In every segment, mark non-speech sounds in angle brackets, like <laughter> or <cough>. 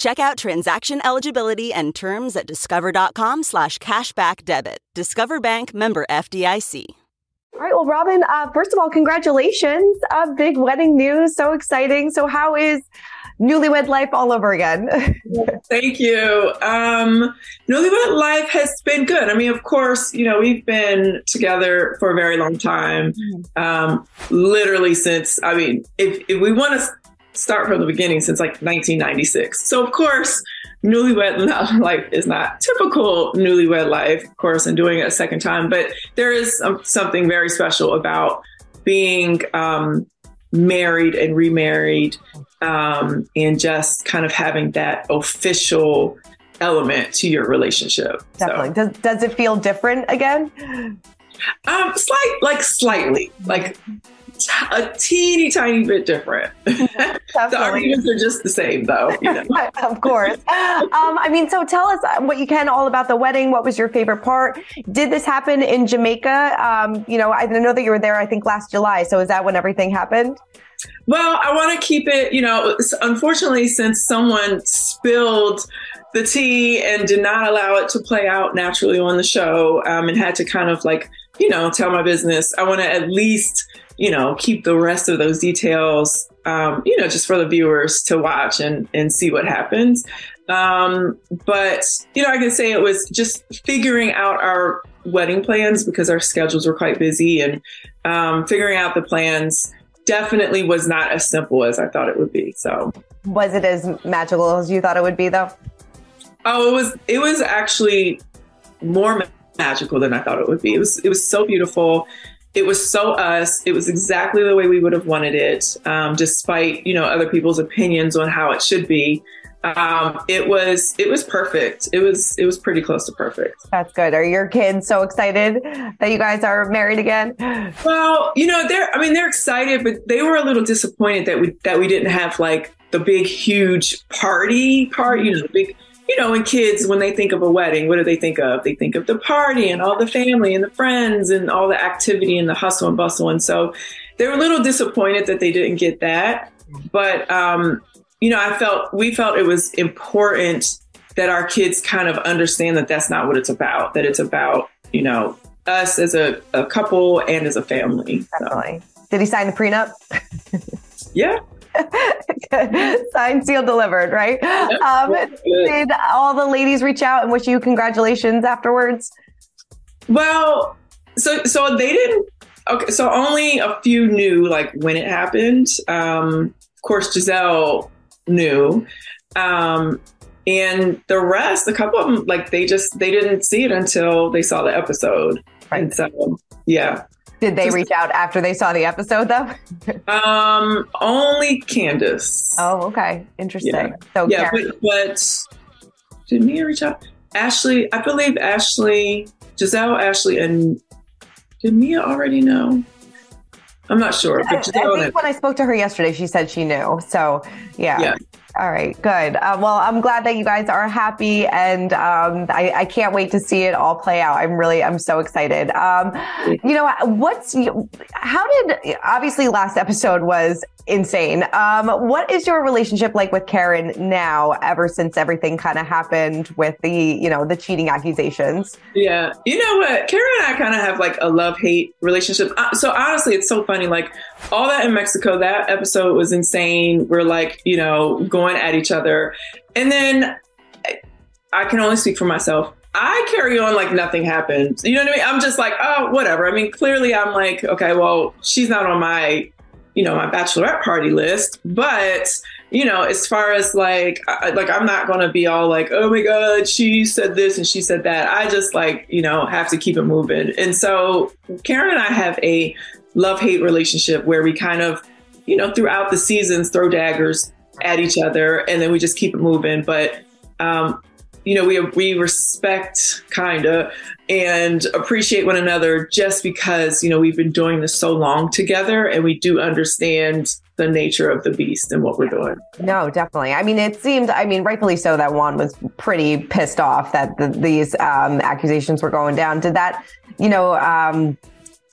Check out transaction eligibility and terms at discover.com slash cashback debit. Discover Bank member FDIC. All right. Well, Robyn, uh, first of all, congratulations. Uh, big wedding news. So exciting. So how is newlywed life all over again? <laughs> Thank you. Um, newlywed life has been good. I mean, of course, you know, we've been together for a very long time. Mm-hmm. Um, literally since, I mean, if, if we want to start from the beginning since like 1996. So of course, newlywed <laughs> life is not typical newlywed life, of course, and doing it a second time, but there is something very special about being um, married and remarried um, and just kind of having that official element to your relationship. Definitely. So. Does, does it feel different again? Um, slight, like slightly, like a teeny tiny bit different. <laughs> the arguments are just the same, though. You know? <laughs> of course. Um, I mean, so tell us what you can all about the wedding. What was your favorite part? Did this happen in Jamaica? Um, you know, I know that you were there. I think last July. So is that when everything happened? Well, I want to keep it. You know, unfortunately, since someone spilled the tea and did not allow it to play out naturally on the show, um, and had to kind of like you know tell my business. I want to at least you know, keep the rest of those details, um, you know, just for the viewers to watch and, and see what happens. Um, but, you know, I can say it was just figuring out our wedding plans because our schedules were quite busy and um, figuring out the plans definitely was not as simple as I thought it would be. So, was it as magical as you thought it would be, though? Oh, it was. It was actually more magical than I thought it would be. It was. It was so beautiful it was so us. It was exactly the way we would have wanted it, um, despite you know other people's opinions on how it should be. Um, it was it was perfect. It was it was pretty close to perfect. That's good. Are your kids so excited that you guys are married again? Well, you know they're I mean they're excited, but they were a little disappointed that we that we didn't have like the big huge party part. You know the big you know, when kids, when they think of a wedding, what do they think of? They think of the party and all the family and the friends and all the activity and the hustle and bustle. And so they were a little disappointed that they didn't get that. But, um, you know, I felt, we felt it was important that our kids kind of understand that that's not what it's about, that it's about, you know, us as a, a couple and as a family. Definitely. So. Did he sign the prenup? <laughs> yeah. <laughs> Signed, sealed, delivered, right? Um, did all the ladies reach out and wish you congratulations afterwards? Well, so so they didn't. Okay, so only a few knew like when it happened. Um, of course, Gizelle knew, um, and the rest, a couple of them, like they just they didn't see it until they saw the episode. Right. And so, yeah. Did they reach out after they saw the episode though? <laughs> um, only Candiace. Oh, okay. Interesting. Yeah. So yeah, but, but, did Mia reach out? Ashley, I believe Ashley, Gizelle, Ashley, and did Mia already know? I'm not sure. But I, I think when I spoke to her yesterday, she said she knew. So yeah. yeah. All right, good. Uh, well, I'm glad that you guys are happy, and um, I, I, can't wait to see it all play out. I'm really, I'm so excited. Um, you know, what's how did obviously last episode was insane. Um, what is your relationship like with Karen now, ever since everything kind of happened with the, you know, the cheating accusations? Yeah. You know what? Karen and I kind of have like a love hate relationship. Uh, so honestly, it's so funny. Like all that in Mexico, that episode was insane. We're like, you know, going at each other. And then I can only speak for myself. I carry on like nothing happened. You know what I mean? I'm just like, oh, whatever. I mean, clearly I'm like, okay, well, she's not on my, you know, my bachelorette party list, but you know, as far as like, I, like I'm not going to be all like, oh my god, she said this and she said that. I just like, you know, have to keep it moving. And so Karen and I have a love hate relationship where we kind of, you know, throughout the seasons throw daggers at each other and then we just keep it moving. But um, you know, we we respect kind of and appreciate one another just because you know we've been doing this so long together and we do understand the nature of the beast and what we're doing. No, definitely. I mean, it seemed, I mean, rightfully so that Juan was pretty pissed off that the, these um, accusations were going down. Did that, you know, um,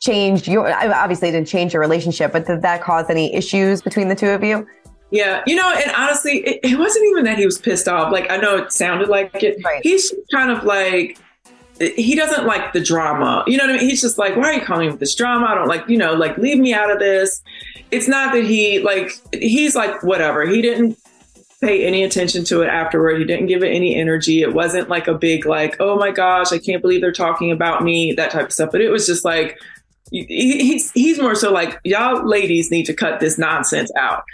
change your, obviously it didn't change your relationship, but did that cause any issues between the two of you? Yeah, you know, and honestly, it, it, wasn't even that he was pissed off. Like I know it sounded like it. Right. He's kind of like he doesn't like the drama. You know what I mean? He's just like, why are you calling with this drama? I don't like, you know, like leave me out of this. It's not that he like he's like whatever. He didn't pay any attention to it afterward. He didn't give it any energy. It wasn't like a big like, oh my gosh, I can't believe they're talking about me, that type of stuff. But it was just like he's he's more so like y'all ladies need to cut this nonsense out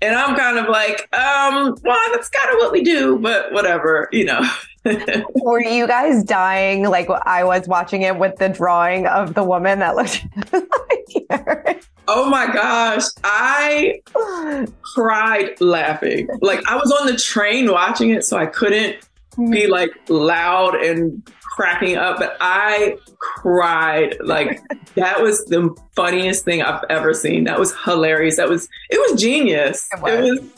and i'm kind of like um well that's kind of what we do but whatever you know. <laughs> Were you guys dying like i was watching it with the drawing of the woman that looked <laughs> like oh my gosh i cried laughing. Like i was on the train watching it so i couldn't be mm. like loud and cracking up, but I cried. Like <laughs> that was the funniest thing I've ever seen. That was hilarious. That was it was genius. It was. It was,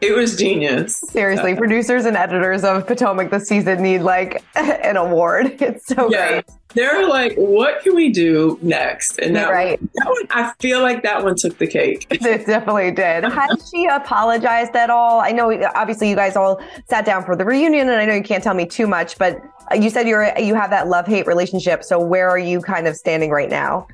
it was genius. Seriously, producers and editors of Potomac this season need like <laughs> an award. It's so yeah. great. They're like, what can we do next? And that, right. One, that one, I feel like that one took the cake. <laughs> It definitely did. Has <laughs> she apologized at all? I know, obviously, you guys all sat down for the reunion, and I know you can't tell me too much, but you said you're you have that love hate relationship. So where are you kind of standing right now?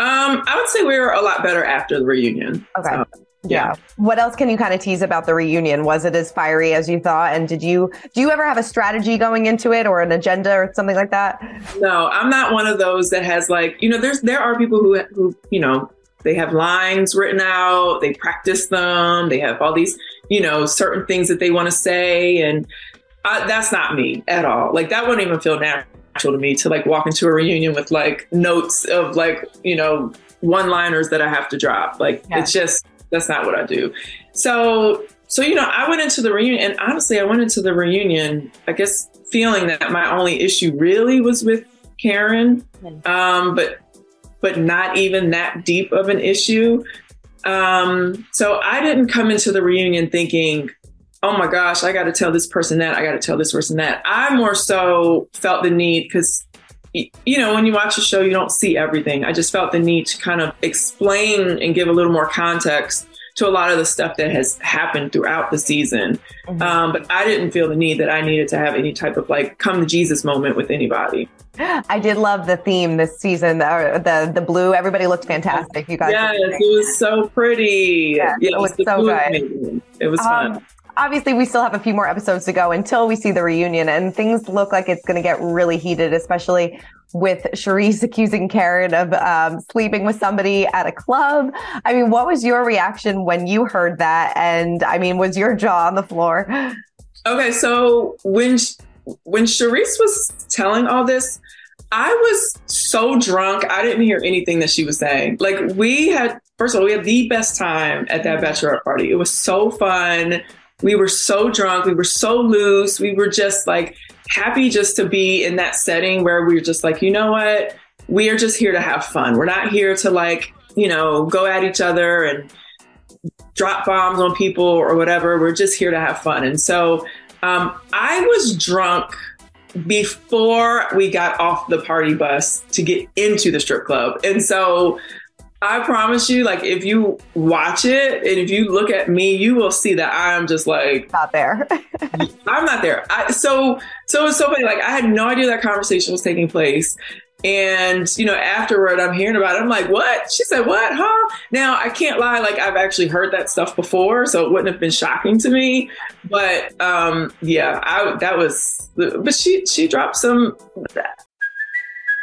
Um, I would say we are a lot better after the reunion. Okay. Yeah. yeah. What else can you kind of tease about the reunion? Was it as fiery as you thought? And did you do you ever have a strategy going into it or an agenda or something like that? No, I'm not one of those that has like, you know, there's there are people who who, you know, they have lines written out, they practice them, they have all these, you know, certain things that they want to say and I, that's not me at all. Like that wouldn't even feel natural to me to like walk into a reunion with like notes of like, you know, one liners that I have to drop. Like yeah. it's just, that's not what I do. So, so, you know, I went into the reunion and honestly, I went into the reunion, I guess, feeling that my only issue really was with Karen. Um, but, but not even that deep of an issue. Um, so I didn't come into the reunion thinking, oh my gosh, I got to tell this person that, I got to tell this person that. I more so felt the need because, you know, when you watch a show, you don't see everything. I just felt the need to kind of explain and give a little more context to a lot of the stuff that has happened throughout the season. Mm-hmm. Um, but I didn't feel the need that I needed to have any type of like come to Jesus moment with anybody. I did love the theme this season. The the, the blue, everybody looked fantastic. You guys, yes, it was so pretty. Yes, it was so good. It was um, fun obviously we still have a few more episodes to go until we see the reunion and things look like it's going to get really heated, especially with Charrisse <laughs> accusing Karen of um, sleeping with somebody at a club. I mean, what was your reaction when you heard that? And I mean, was your jaw on the floor? <laughs> Okay, so when when Charrisse was telling all this, I was so drunk, I didn't hear anything that she was saying. Like we had, first of all, we had the best time at that bachelorette party. It was so fun. We were so drunk. We were so loose. We were just like happy just to be in that setting where we were just like, you know what? We are just here to have fun. We're not here to like, you know, go at each other and drop bombs on people or whatever. We're just here to have fun. And so um, I was drunk before we got off the party bus to get into the strip club. And so I promise you, like if you watch it and if you look at me, you will see that I'm just like not there. <laughs> I'm not there. I, so so it's so funny. Like I had no idea that conversation was taking place. And, you know, afterward, I'm hearing about it. I'm like, what? She said, what? Huh? Now, I can't lie. Like, I've actually heard that stuff before, so it wouldn't have been shocking to me. But, um, yeah, I, that was, but she, she dropped some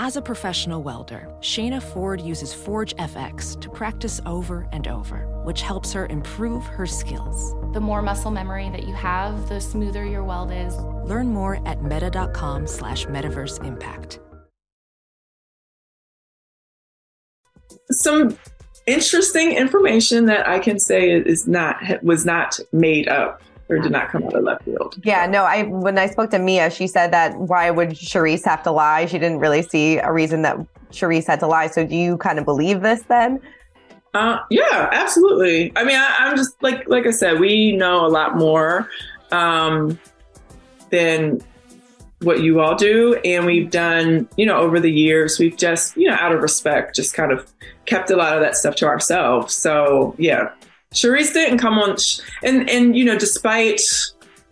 As a professional welder, Shayna Ford uses Forge FX to practice over and over, which helps her improve her skills. The more muscle memory that you have, the smoother your weld is. Learn more at meta.com slash metaverse impact. Some interesting information that I can say is not was not made up or did not come out of left field. Yeah, no, I when I spoke to Mia, she said that why would Charrisse have to lie? She didn't really see a reason that Charrisse had to lie. So do you kind of believe this then? Uh, yeah, absolutely. I mean, I, am just like like I said, we know a lot more um, than what you all do, and we've done, you know, over the years, we've just, you know, out of respect, just kind of kept a lot of that stuff to ourselves. So yeah, Charrisse didn't come on, and and you know, despite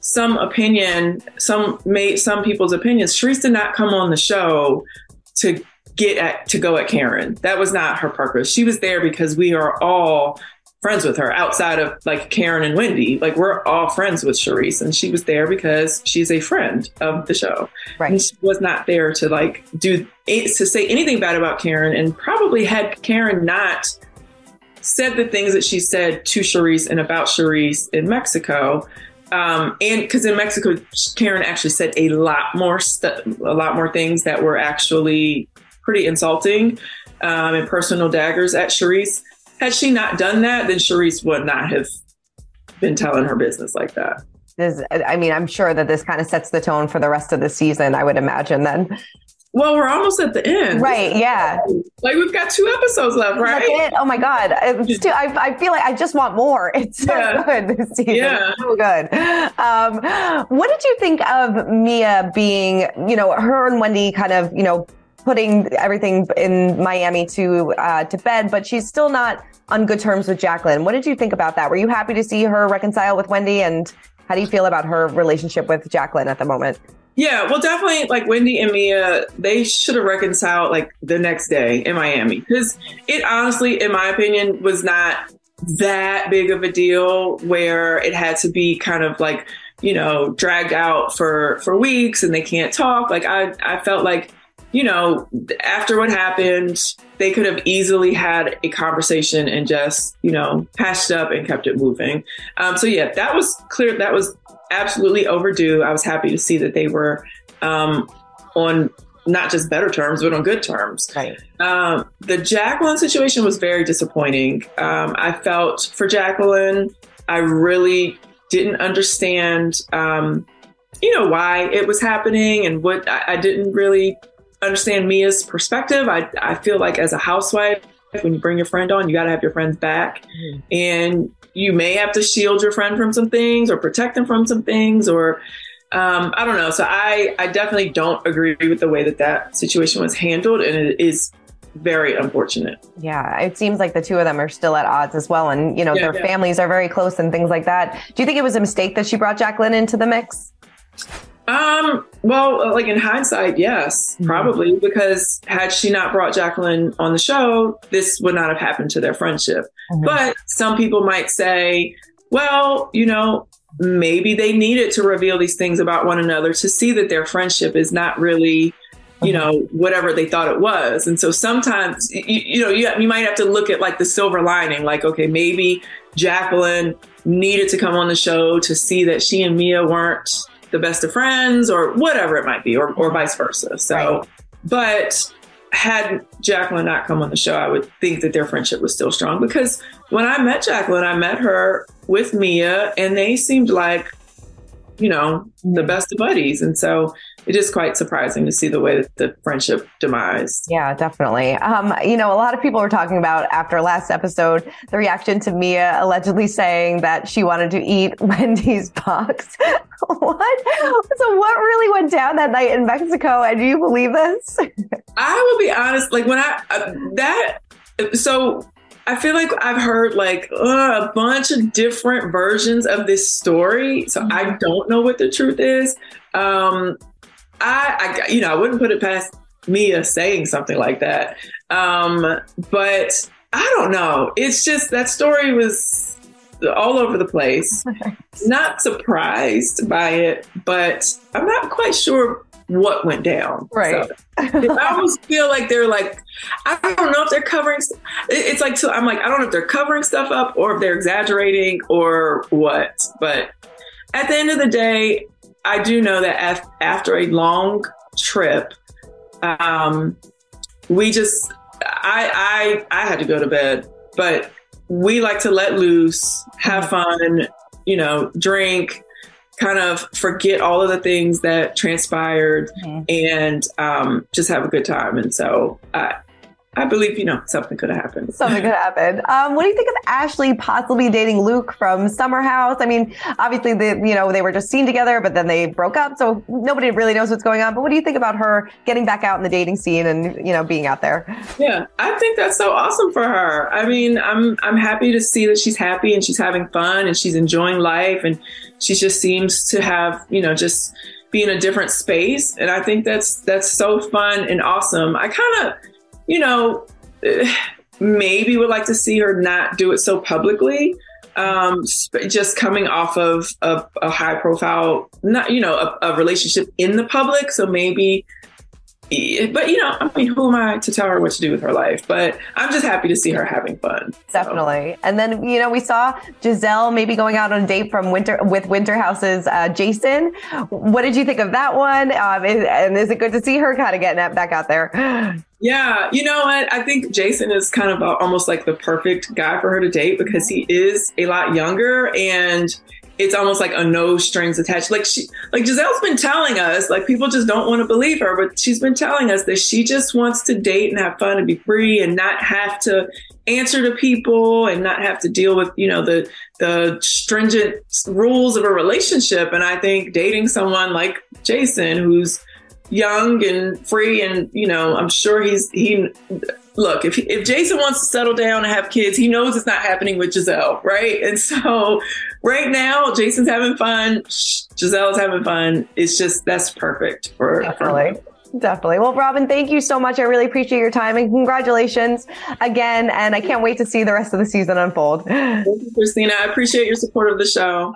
some opinion, some made some people's opinions, Charrisse did not come on the show to get at to go at Karen. That was not her purpose. She was there because we are all friends with her outside of like Karen and Wendy. Like we're all friends with Charrisse, and she was there because she's a friend of the show. Right. And she was not there to like do eh, to say anything bad about Karen, and probably had Karen not said the things that she said to Charrisse and about Charrisse in Mexico. Um, and because in Mexico, Karen actually said a lot more a lot more things that were actually pretty insulting um, and personal daggers at Charrisse. Had she not done that, then Charrisse would not have been telling her business like that. This, I mean, I'm sure that this kind of sets the tone for the rest of the season. I would imagine then. Well, we're almost at the end. Right. Yeah. Like we've got two episodes left, right? Oh my God. Too, I, I, feel like I just want more. <laughs> It's so yeah. good this season. Yeah. So good. Um, what did you think of Mia being, you know, her and Wendy kind of, you know, putting everything in Miami to uh, to bed, but she's still not on good terms with Jacqueline. What did you think about that? Were you happy to see her reconcile with Wendy? And how do you feel about her relationship with Jacqueline at the moment? Yeah, well, definitely like Wendy and Mia, they should have reconciled like the next day in Miami because it honestly, in my opinion, was not that big of a deal where it had to be kind of like you know dragged out for for weeks and they can't talk. Like I I felt like you know after what happened, they could have easily had a conversation and just you know patched up and kept it moving. Um, so yeah, that was clear. That was absolutely overdue. I was happy to see that they were um, on not just better terms, but on good terms. Right. Um, the Jacqueline situation was very disappointing. Um, I felt for Jacqueline, I really didn't understand, um, you know, why it was happening and what I, I didn't really understand Mia's perspective. I, I feel like as a housewife, when you bring your friend on, you got to have your friends back. Mm-hmm. And you may have to shield your friend from some things or protect them from some things or um, I don't know. So I, I definitely don't agree with the way that that situation was handled, and it is very unfortunate. Yeah, it seems like the two of them are still at odds as well, and you know yeah, their yeah. families are very close and things like that. Do you think it was a mistake that she brought Jacqueline into the mix? Um, well, like in hindsight, yes, mm-hmm. probably because had she not brought Jacqueline on the show, this would not have happened to their friendship. Mm-hmm. But some people might say, well, you know, maybe they needed to reveal these things about one another to see that their friendship is not really you mm-hmm. know whatever they thought it was and so sometimes you, you know you, you might have to look at like the silver lining like okay maybe jacqueline needed to come on the show to see that she and mia weren't the best of friends or whatever it might be, or, or vice versa. So, right. but had Jacqueline not come on the show, I would think that their friendship was still strong because when I met Jacqueline, I met her with Mia and they seemed like, you know, the mm-hmm. best of buddies. And so it is quite surprising to see the way that the friendship demised. Yeah, definitely. Um, you know, a lot of people were talking about after last episode the reaction to Mia allegedly saying that she wanted to eat <laughs> Wendy's box. <laughs> what? So what really went down that night in Mexico? And do you believe this? <laughs> I will be honest. Like when I uh, that so I feel like I've heard like uh, a bunch of different versions of this story, so I mm-hmm. don't know what the truth is. Um, I, I, you know, I wouldn't put it past Mia saying something like that, um, but I don't know. It's just that story was all over the place. <laughs> not surprised by it, but I'm not quite sure what went down. Right. So, I almost <laughs> feel like they're like, I don't know if they're covering. It's like, so I'm like, I don't know if they're covering stuff up or if they're exaggerating or what. But at the end of the day, I do know that af- after a long trip, um, we just, I, I, I had to go to bed, but we like to let loose, have mm-hmm. fun, you know, drink, kind of forget all of the things that transpired mm-hmm. and um, just have a good time. And so I, I believe, you know, something could have happened. Something could happen. Um, what do you think of Ashley possibly dating Luke from Summer House? I mean, obviously, the you know they were just seen together, but then they broke up, so nobody really knows what's going on. But what do you think about her getting back out in the dating scene and you know being out there? Yeah, I think that's so awesome for her. I mean, I'm I'm happy to see that she's happy and she's having fun and she's enjoying life and she just seems to have you know just be in a different space, and I think that's that's so fun and awesome. I kind of you know, <sighs> maybe would like to see her not do it so publicly. Um, just coming off of a, high profile, not you know, a, a relationship in the public. So maybe but you know, I mean, who am I to tell her what to do with her life? But I'm just happy to see her having fun. Definitely. So. And then you know, we saw Gizelle maybe going out on a date from Winter with Winter House's uh, Jason. What did you think of that one? Um, is, and is it good to see her kind of getting back out there? <gasps> Yeah, you know what? I think Jason is kind of a, almost like the perfect guy for her to date because he is a lot younger and it's almost like a no strings attached. Like she, like Gizelle's been telling us, like people just don't want to believe her, but she's been telling us that she just wants to date and have fun and be free and not have to answer to people and not have to deal with, you know, the, the stringent rules of a relationship. And I think dating someone like Jason, who's young and free and, you know, I'm sure he's, he, look, if if Jason wants to settle down and have kids, he knows it's not happening with Gizelle, right? And so right now, Jason's having fun, Gizelle's having fun. It's just that's perfect for definitely. For Definitely. Well, Robyn, thank you so much. I really appreciate your time and congratulations again. And I can't wait to see the rest of the season unfold. Thank you, Christina. I appreciate your support of the show.